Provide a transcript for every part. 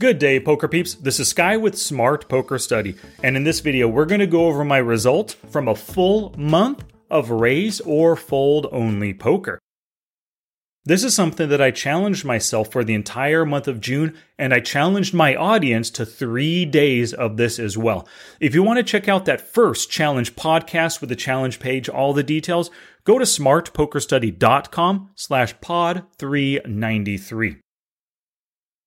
Good day, poker peeps. This is Sky with Smart Poker Study, and in this video, we're going to go over my results from a full month of raise or fold only poker. This is something that I challenged myself for the entire month of June, and I challenged my audience to three days of this as well. If you want to check out that first challenge podcast with the challenge page, all the details, go to smartpokerstudy.com slash pod 393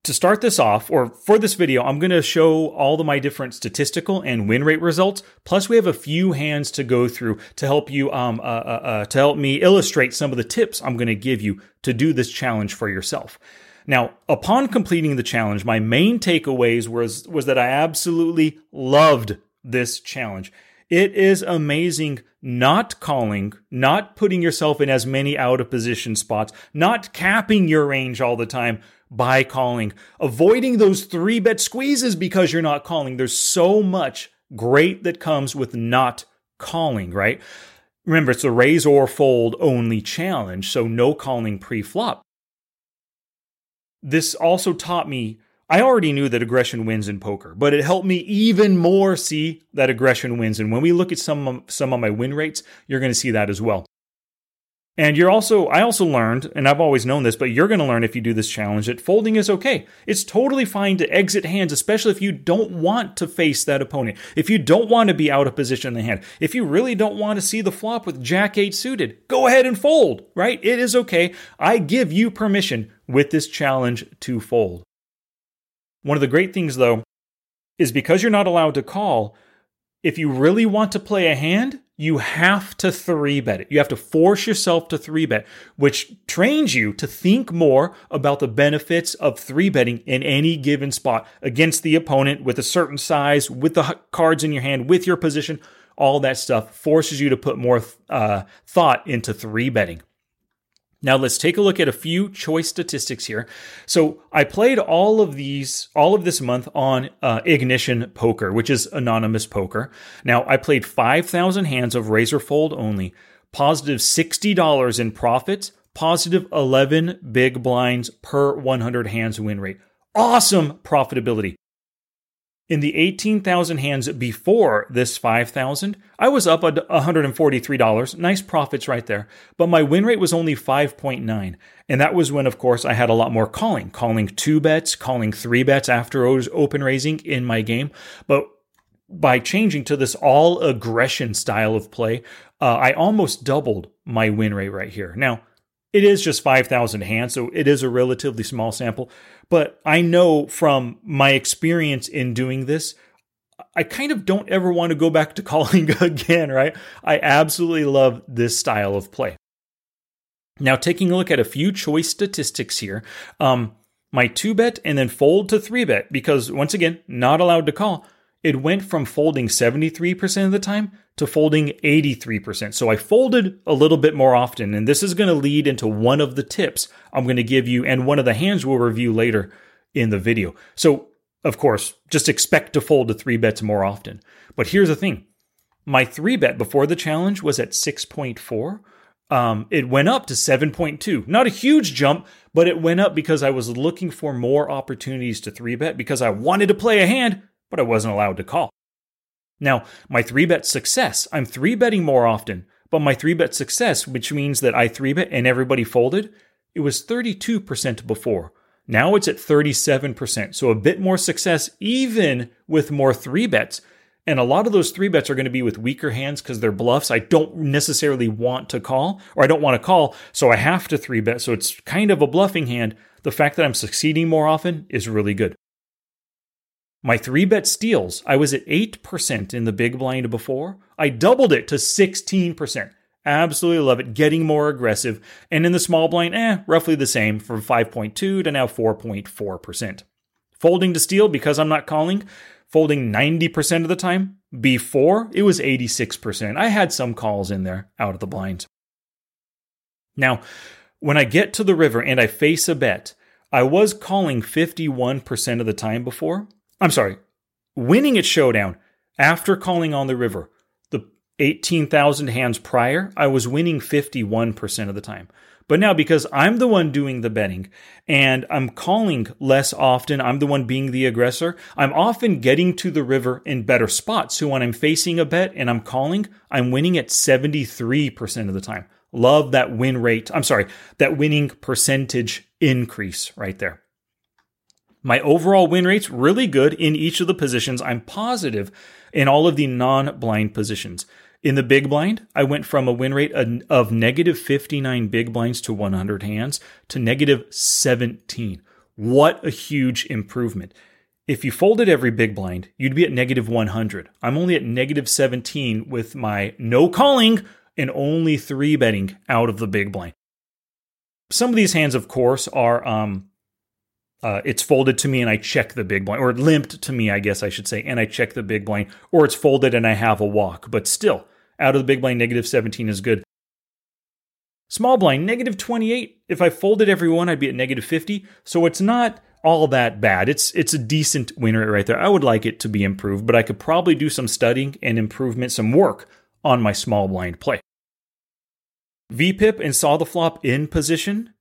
to start this off, or for this video, I'm going to show all of my different statistical and win rate results. Plus, we have a few hands to go through to help you, um, uh, uh, uh, to help me illustrate some of the tips I'm going to give you to do this challenge for yourself. Now, upon completing the challenge, my main takeaways was was that I absolutely loved this challenge. It is amazing not calling, not putting yourself in as many out of position spots, not capping your range all the time by calling, avoiding those three bet squeezes because you're not calling. There's so much great that comes with not calling, right? Remember, it's a raise or fold only challenge, so no calling pre flop. This also taught me I already knew that aggression wins in poker, but it helped me even more see that aggression wins. And when we look at some of, some of my win rates, you're going to see that as well. And you're also, I also learned, and I've always known this, but you're going to learn if you do this challenge that folding is okay. It's totally fine to exit hands, especially if you don't want to face that opponent. If you don't want to be out of position in the hand. If you really don't want to see the flop with Jack 8 suited, go ahead and fold, right? It is okay. I give you permission with this challenge to fold. One of the great things, though, is because you're not allowed to call, if you really want to play a hand, you have to three bet it. You have to force yourself to three bet, which trains you to think more about the benefits of three betting in any given spot against the opponent with a certain size, with the cards in your hand, with your position. All that stuff forces you to put more uh, thought into three betting. Now let's take a look at a few choice statistics here. So I played all of these, all of this month on uh, Ignition Poker, which is anonymous poker. Now I played 5,000 hands of Raise or Fold only, positive $60 in profits, positive 11 big blinds per 100 hands win rate. Awesome profitability. In the 18,000 hands before this 5,000, I was up at $143. Nice profits right there. But my win rate was only 5.9. And that was when, of course, I had a lot more calling, calling two bets, calling three bets after open raising in my game. But by changing to this all aggression style of play, uh, I almost doubled my win rate right here. Now, it is just 5,000 hands, so it is a relatively small sample. But I know from my experience in doing this, I kind of don't ever want to go back to calling again, right? I absolutely love this style of play. Now, taking a look at a few choice statistics here, um, my two bet and then fold to three bet, because once again, not allowed to call it went from folding 73% of the time to folding 83%. So I folded a little bit more often, and this is going to lead into one of the tips I'm going to give you and one of the hands we'll review later in the video. So, of course, just expect to fold to three bets more often. But here's the thing my three bet before the challenge was at 6.4. Um, it went up to 7.2. Not a huge jump, but it went up because I was looking for more opportunities to three bet because I wanted to play a hand but I wasn't allowed to call. Now, my three bet success, I'm three betting more often, but my three bet success, which means that I three bet and everybody folded, it was 32% before. Now it's at 37%. So a bit more success, even with more three bets. And a lot of those three bets are going to be with weaker hands because they're bluffs. I don't necessarily want to call, or I don't want to call, so I have to three bet. So it's kind of a bluffing hand. The fact that I'm succeeding more often is really good. My three bet steals, I was at 8% in the big blind before. I doubled it to 16%. Absolutely love it. Getting more aggressive. And in the small blind, eh, roughly the same from 5.2 to now 4.4%. Folding to steal because I'm not calling, folding 90% of the time. Before, it was 86%. I had some calls in there out of the blinds. Now, when I get to the river and I face a bet, I was calling 51% of the time before. I'm sorry, winning at Showdown after calling on the river, the 18,000 hands prior, I was winning 51% of the time. But now, because I'm the one doing the betting and I'm calling less often, I'm the one being the aggressor, I'm often getting to the river in better spots. So when I'm facing a bet and I'm calling, I'm winning at 73% of the time. Love that win rate. I'm sorry, that winning percentage increase right there. My overall win rate's really good in each of the positions. I'm positive in all of the non blind positions. In the big blind, I went from a win rate of negative 59 big blinds to 100 hands to negative 17. What a huge improvement. If you folded every big blind, you'd be at negative 100. I'm only at negative 17 with my no calling and only three betting out of the big blind. Some of these hands, of course, are um, uh, it's folded to me and I check the big blind, or limped to me, I guess I should say, and I check the big blind, or it's folded and I have a walk. But still, out of the big blind, negative 17 is good. Small blind, negative 28. If I folded every one, I'd be at negative 50. So it's not all that bad. It's it's a decent win rate right there. I would like it to be improved, but I could probably do some studying and improvement, some work on my small blind play. VPIP and saw the flop in position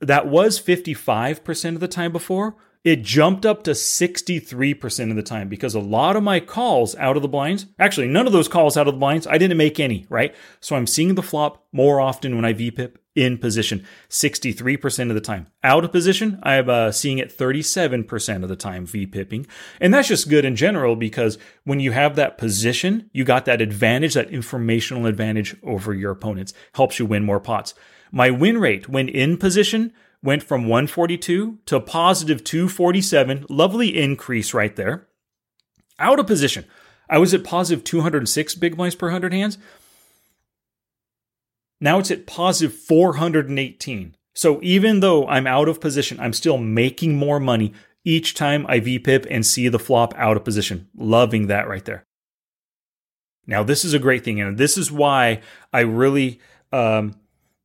that was 55% of the time before. It jumped up to 63% of the time because a lot of my calls out of the blinds, actually, none of those calls out of the blinds, I didn't make any, right? So I'm seeing the flop more often when I VPIP in position, 63% of the time. Out of position, I'm uh, seeing it 37% of the time VPIPing. And that's just good in general because when you have that position, you got that advantage, that informational advantage over your opponents, helps you win more pots. My win rate when in position went from 142 to positive 247. Lovely increase right there. Out of position, I was at positive 206 big blinds per 100 hands. Now it's at positive 418. So even though I'm out of position, I'm still making more money each time I VPIP and see the flop out of position. Loving that right there. Now, this is a great thing, and this is why I really um,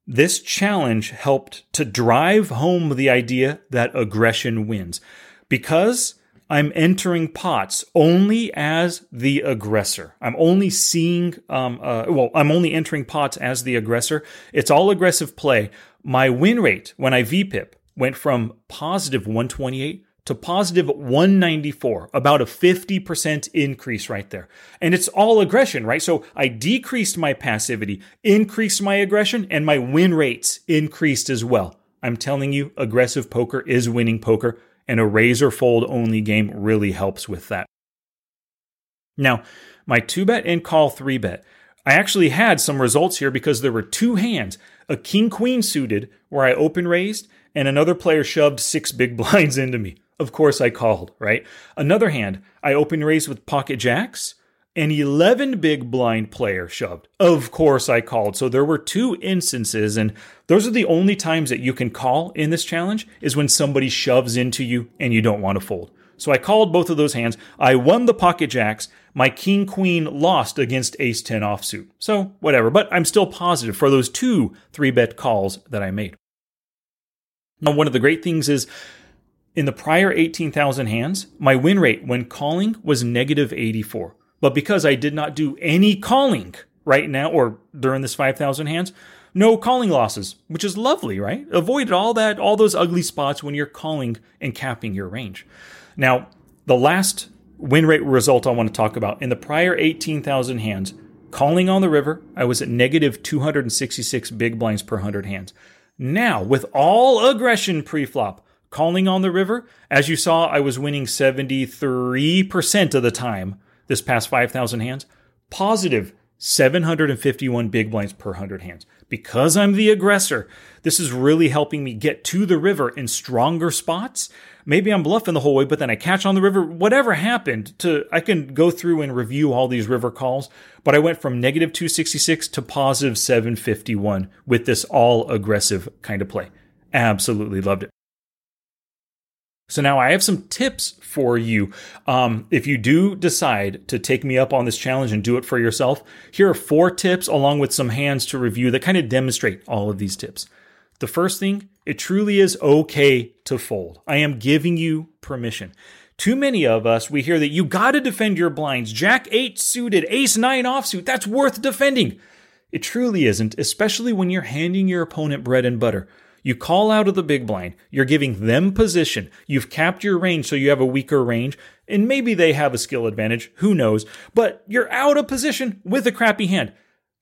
this challenge helped to drive home the idea that aggression wins because I'm entering pots only as the aggressor. I'm only seeing, um, uh, well, I'm only entering pots as the aggressor. It's all aggressive play. My win rate when I VPIP went from positive 128 to positive 194, about a 50% increase right there. And it's all aggression, right? So I decreased my passivity, increased my aggression, and my win rates increased as well. I'm telling you, aggressive poker is winning poker, and a raise or fold only game really helps with that. Now, my two bet and call three bet. I actually had some results here because there were two hands, a king queen suited where I open raised, and another player shoved six big blinds into me. Of course, I called, right? Another hand, I open raised with pocket jacks. An 11 big blind player shoved. Of course, I called. So there were two instances, and those are the only times that you can call in this challenge is when somebody shoves into you and you don't want to fold. So I called both of those hands. I won the pocket jacks. My king queen lost against ace 10 offsuit. So whatever, but I'm still positive for those two three bet calls that I made. Now, one of the great things is in the prior 18,000 hands, my win rate when calling was negative 84. But because I did not do any calling right now or during this 5,000 hands, no calling losses, which is lovely, right? Avoided all that, all those ugly spots when you're calling and capping your range. Now, the last win rate result I want to talk about in the prior 18,000 hands, calling on the river, I was at negative 266 big blinds per 100 hands. Now, with all aggression pre-flop, calling on the river. As you saw, I was winning 73% of the time this past 5,000 hands. Positive 751 big blinds per 100 hands. Because I'm the aggressor, this is really helping me get to the river in stronger spots. Maybe I'm bluffing the whole way, but then I catch on the river. Whatever happened to, I can go through and review all these river calls, but I went from negative 266 to positive 751 with this all aggressive kind of play. Absolutely loved it. So now I have some tips for you. Um, if you do decide to take me up on this challenge and do it for yourself, here are four tips along with some hands to review that kind of demonstrate all of these tips. The first thing, it truly is okay to fold. I am giving you permission. Too many of us, we hear that you got to defend your blinds. Jack 8 suited, ace 9 offsuit, that's worth defending. It truly isn't, especially when you're handing your opponent bread and butter. You call out of the big blind. You're giving them position. You've capped your range so you have a weaker range. And maybe they have a skill advantage. Who knows? But you're out of position with a crappy hand.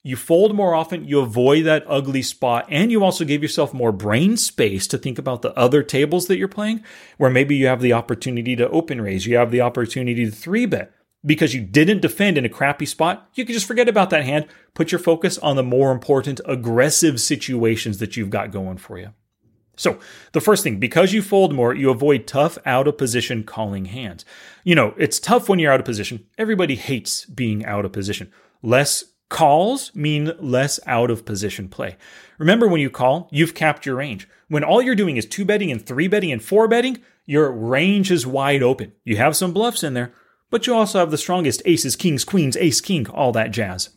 You fold more often, you avoid that ugly spot, and you also give yourself more brain space to think about the other tables that you're playing, where maybe you have the opportunity to open raise, you have the opportunity to three bet. Because you didn't defend in a crappy spot, you can just forget about that hand, put your focus on the more important aggressive situations that you've got going for you. So, the first thing, because you fold more, you avoid tough out of position calling hands. You know, it's tough when you're out of position. Everybody hates being out of position. Less Calls mean less out of position play. Remember, when you call, you've capped your range. When all you're doing is two betting and three betting and four betting, your range is wide open. You have some bluffs in there, but you also have the strongest aces, kings, queens, ace, king, all that jazz.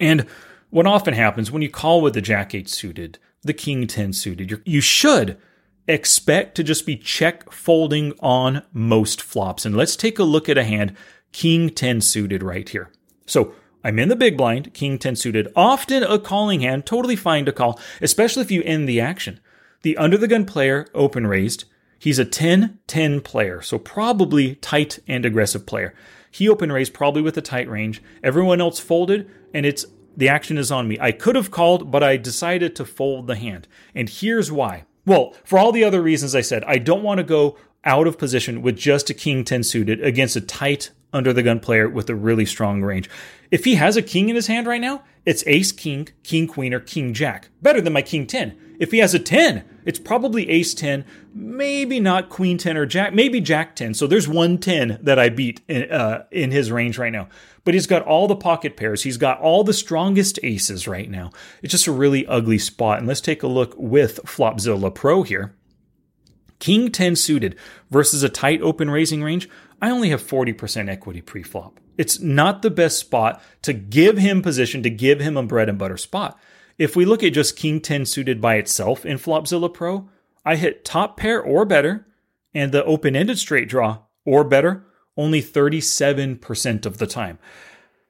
And what often happens when you call with the jack 8 suited, the king 10 suited, you should expect to just be check folding on most flops. And let's take a look at a hand, king 10 suited right here. So I'm in the big blind, king 10 suited, often a calling hand, totally fine to call, especially if you end the action. The under the gun player open raised. He's a 10 10 player, so probably tight and aggressive player. He open raised probably with a tight range. Everyone else folded, and it's the action is on me. I could have called, but I decided to fold the hand. And here's why. Well, for all the other reasons I said, I don't want to go out of position with just a king 10 suited against a tight under the gun player with a really strong range. If he has a king in his hand right now, it's ace king, king queen, or king jack. Better than my king 10. If he has a 10, it's probably ace 10, maybe not queen 10 or jack, maybe jack 10. So there's one 10 that I beat in, uh, in his range right now. But he's got all the pocket pairs. He's got all the strongest aces right now. It's just a really ugly spot. And let's take a look with Flopzilla Pro here. King 10 suited versus a tight open raising range. I only have 40% equity pre-flop. It's not the best spot to give him position, to give him a bread and butter spot. If we look at just King 10 suited by itself in Flopzilla Pro, I hit top pair or better, and the open ended straight draw or better only 37% of the time.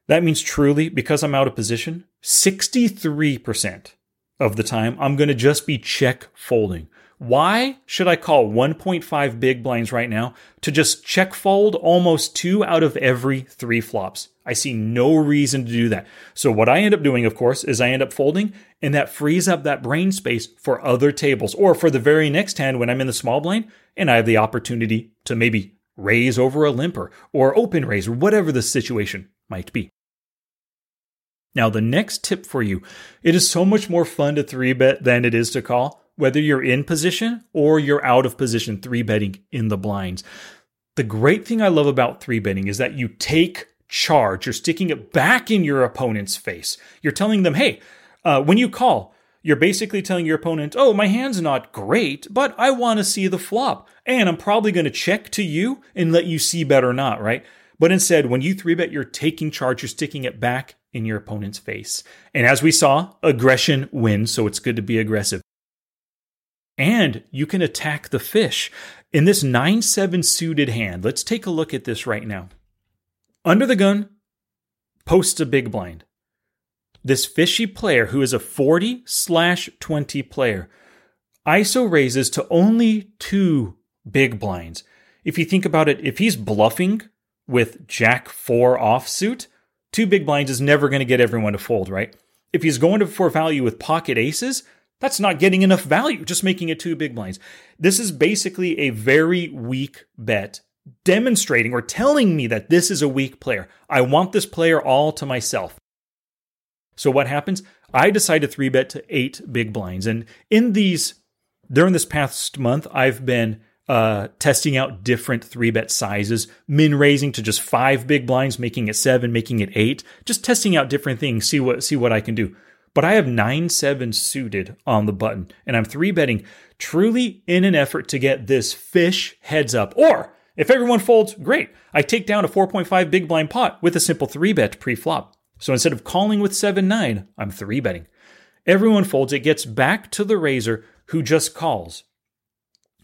That means truly, because I'm out of position, 63% of the time, I'm going to just be check folding. Why should I call 1.5 big blinds right now to just check fold almost two out of every three flops? I see no reason to do that. So, what I end up doing, of course, is I end up folding, and that frees up that brain space for other tables or for the very next hand when I'm in the small blind and I have the opportunity to maybe raise over a limper or open raise or whatever the situation might be. Now, the next tip for you it is so much more fun to three bet than it is to call whether you're in position or you're out of position, three betting in the blinds. The great thing I love about three betting is that you take charge. You're sticking it back in your opponent's face. You're telling them, hey, uh, when you call, you're basically telling your opponent, oh, my hand's not great, but I want to see the flop. And I'm probably going to check to you and let you c-bet or not, right? But instead, when you three bet, you're taking charge, you're sticking it back in your opponent's face. And as we saw, aggression wins, so it's good to be aggressive and you can attack the fish. In this 9 7 suited hand, let's take a look at this right now. Under the gun, posts a big blind. This fishy player, who is a 40 slash 20 player, ISO raises to only two big blinds. If you think about it, if he's bluffing with Jack 4 offsuit, two big blinds is never going to get everyone to fold, right? If he's going to for value with pocket aces, that's not getting enough value, just making it two big blinds. This is basically a very weak bet, demonstrating or telling me that this is a weak player. I want this player all to myself. So what happens? I decide to three bet to eight big blinds. And in these, during this past month, I've been uh, testing out different three bet sizes, min raising to just five big blinds, making it seven, making it eight, just testing out different things, see what see what I can do but I have 9 7 suited on the button, and I'm 3 betting truly in an effort to get this fish heads up. Or if everyone folds, great. I take down a 4.5 big blind pot with a simple 3 bet pre flop. So instead of calling with 7 9, I'm 3 betting. Everyone folds, it gets back to the raiser who just calls.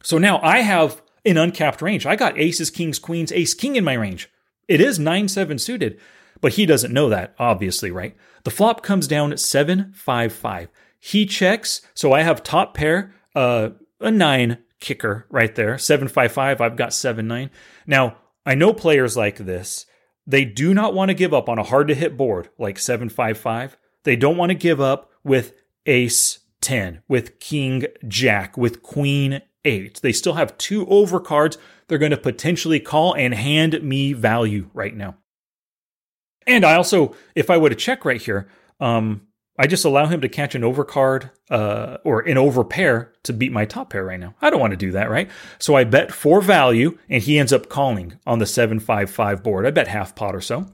So now I have an uncapped range. I got aces, kings, queens, ace, king in my range. It is 9 7 suited. But he doesn't know that, obviously, right? The flop comes down at 7 5 5. He checks, so I have top pair, uh, a 9 kicker right there. 7 5 5, I've got 7 9. Now, I know players like this. They do not want to give up on a hard to hit board like 7 5 5. They don't want to give up with ace 10, with king jack, with queen 8. They still have two overcards they're going to potentially call and hand me value right now. And I also, if I were to check right here, um, I just allow him to catch an overcard uh, or an overpair to beat my top pair right now. I don't want to do that, right? So I bet for value, and he ends up calling on the 755 board. I bet half pot or so.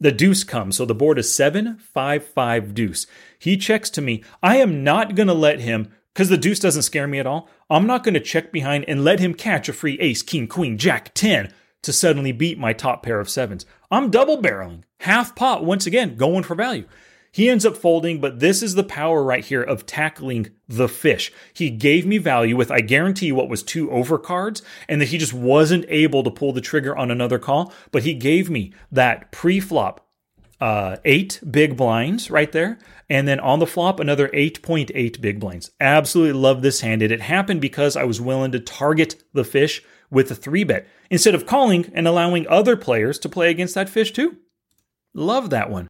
The deuce comes, so the board is 755 deuce. He checks to me. I am not going to let him, because the deuce doesn't scare me at all. I'm not going to check behind and let him catch a free ace, king, queen, jack, 10 to suddenly beat my top pair of sevens. I'm double barreling, half pot once again, going for value. He ends up folding, but this is the power right here of tackling the fish. He gave me value with, I guarantee what was two overcards, and that he just wasn't able to pull the trigger on another call, but he gave me that pre-flop uh, eight big blinds right there. And then on the flop, another 8.8 big blinds. Absolutely love this hand. And it happened because I was willing to target the fish with a three bet instead of calling and allowing other players to play against that fish too. Love that one.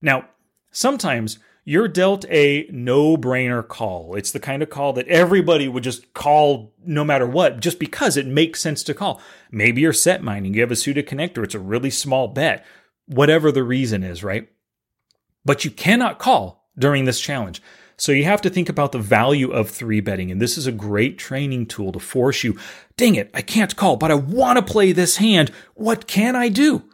Now, sometimes you're dealt a no brainer call. It's the kind of call that everybody would just call no matter what, just because it makes sense to call. Maybe you're set mining, you have a suited connector, it's a really small bet, whatever the reason is, right? But you cannot call during this challenge. So you have to think about the value of three betting. And this is a great training tool to force you. Dang it, I can't call, but I want to play this hand. What can I do?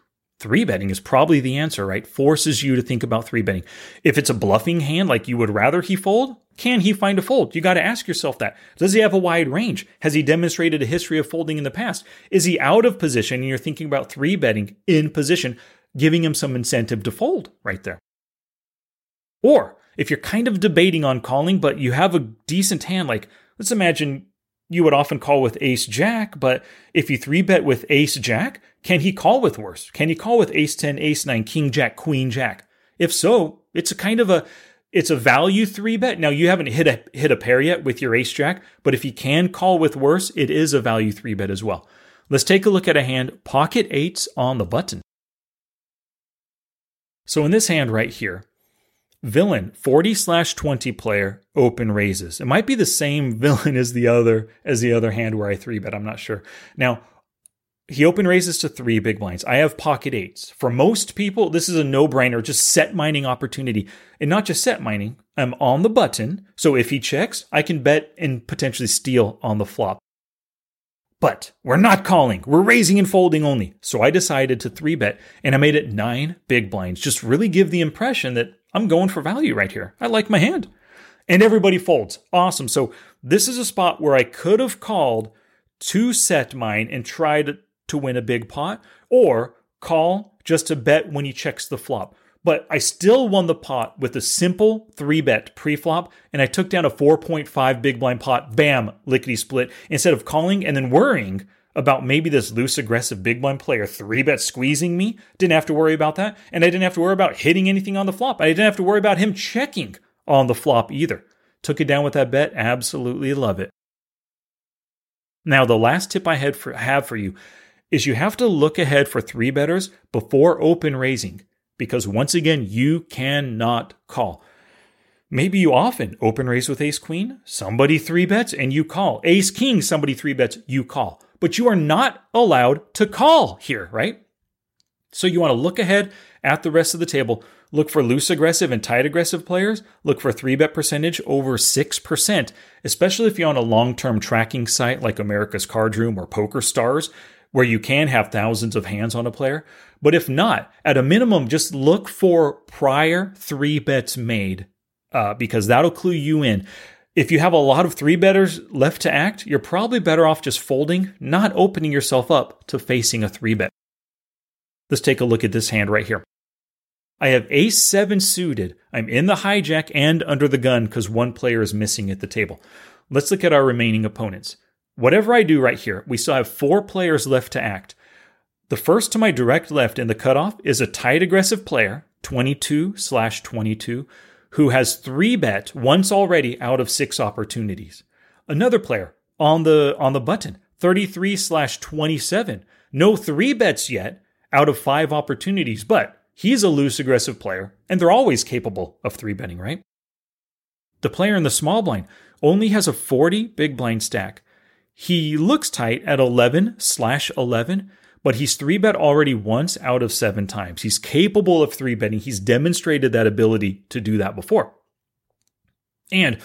Three betting is probably the answer, right? Forces you to think about three betting. If it's a bluffing hand, like you would rather he fold, can he find a fold? You got to ask yourself that. Does he have a wide range? Has he demonstrated a history of folding in the past? Is he out of position and you're thinking about three betting in position, giving him some incentive to fold right there? Or if you're kind of debating on calling, but you have a decent hand, like let's imagine you would often call with ace jack, but if you three bet with ace jack, can he call with worse? Can he call with ace 10, ace 9, king jack, queen jack? If so, it's a kind of a it's a value three bet. Now you haven't hit a hit a pair yet with your ace jack, but if he can call with worse, it is a value three bet as well. Let's take a look at a hand pocket eights on the button. So in this hand right here, villain 40 slash 20 player open raises. It might be the same villain as the other as the other hand where I three bet. I'm not sure. Now he open raises to three big blinds. I have pocket eights. For most people, this is a no brainer, just set mining opportunity. And not just set mining, I'm on the button. So if he checks, I can bet and potentially steal on the flop. But we're not calling, we're raising and folding only. So I decided to three bet and I made it nine big blinds. Just really give the impression that I'm going for value right here. I like my hand. And everybody folds. Awesome. So this is a spot where I could have called to set mine and tried to win a big pot, or call just to bet when he checks the flop. But I still won the pot with a simple three bet pre-flop, and I took down a 4.5 big blind pot, bam, lickety split, instead of calling and then worrying about maybe this loose aggressive big blind player three bet squeezing me. Didn't have to worry about that. And I didn't have to worry about hitting anything on the flop. I didn't have to worry about him checking on the flop either. Took it down with that bet. Absolutely love it. Now, the last tip I had for, have for you is you have to look ahead for three betters before open raising because once again, you cannot call. Maybe you often open raise with ace queen, somebody three bets and you call. Ace king, somebody three bets, you call. But you are not allowed to call here, right? So you want to look ahead at the rest of the table. Look for loose aggressive and tight aggressive players. Look for three bet percentage over 6%, especially if you're on a long term tracking site like America's Card Room or Poker Stars where you can have thousands of hands on a player. But if not, at a minimum, just look for prior three bets made uh, because that'll clue you in. If you have a lot of three betters left to act, you're probably better off just folding, not opening yourself up to facing a three bet. Let's take a look at this hand right here. I have ace seven suited. I'm in the hijack and under the gun because one player is missing at the table. Let's look at our remaining opponents. Whatever I do right here, we still have four players left to act. The first to my direct left in the cutoff is a tight aggressive player, 22 slash 22, who has three bet once already out of six opportunities. Another player on the on the button, 33 slash 27, no three bets yet out of five opportunities, but he's a loose aggressive player, and they're always capable of three betting, right? The player in the small blind only has a 40 big blind stack. He looks tight at 11 slash 11, but he's three bet already once out of seven times. He's capable of three betting. He's demonstrated that ability to do that before. And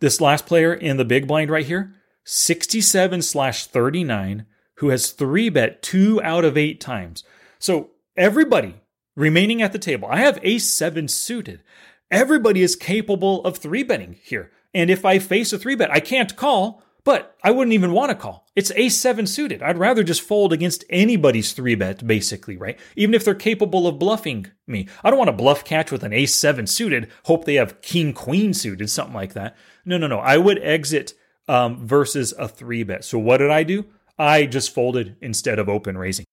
this last player in the big blind right here, 67 slash 39, who has three bet two out of eight times. So everybody remaining at the table, I have ace seven suited. Everybody is capable of three betting here. And if I face a three bet, I can't call but I wouldn't even want to call. It's ace seven suited. I'd rather just fold against anybody's three bet, basically, right? Even if they're capable of bluffing me. I don't want to bluff catch with an ace seven suited, hope they have king queen suited, something like that. No, no, no. I would exit um, versus a three bet. So what did I do? I just folded instead of open raising.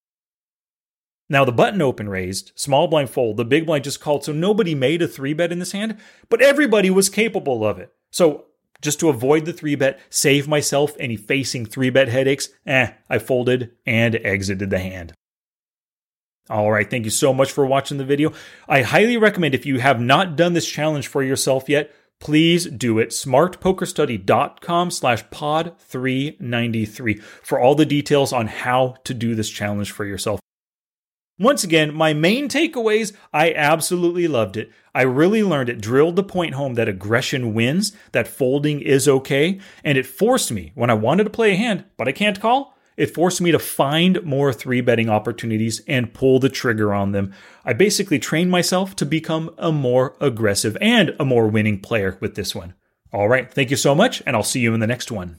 Now the button open raised, small blind fold, the big blind just called, so nobody made a three bet in this hand, but everybody was capable of it. So just to avoid the three bet, save myself any facing three bet headaches, eh, I folded and exited the hand. All right, thank you so much for watching the video. I highly recommend if you have not done this challenge for yourself yet, please do it. smartpokerstudy.com slash pod 393 for all the details on how to do this challenge for yourself. Once again, my main takeaways, I absolutely loved it. I really learned it, drilled the point home that aggression wins, that folding is okay, and it forced me, when I wanted to play a hand, but I can't call, it forced me to find more three betting opportunities and pull the trigger on them. I basically trained myself to become a more aggressive and a more winning player with this one. All right, thank you so much, and I'll see you in the next one.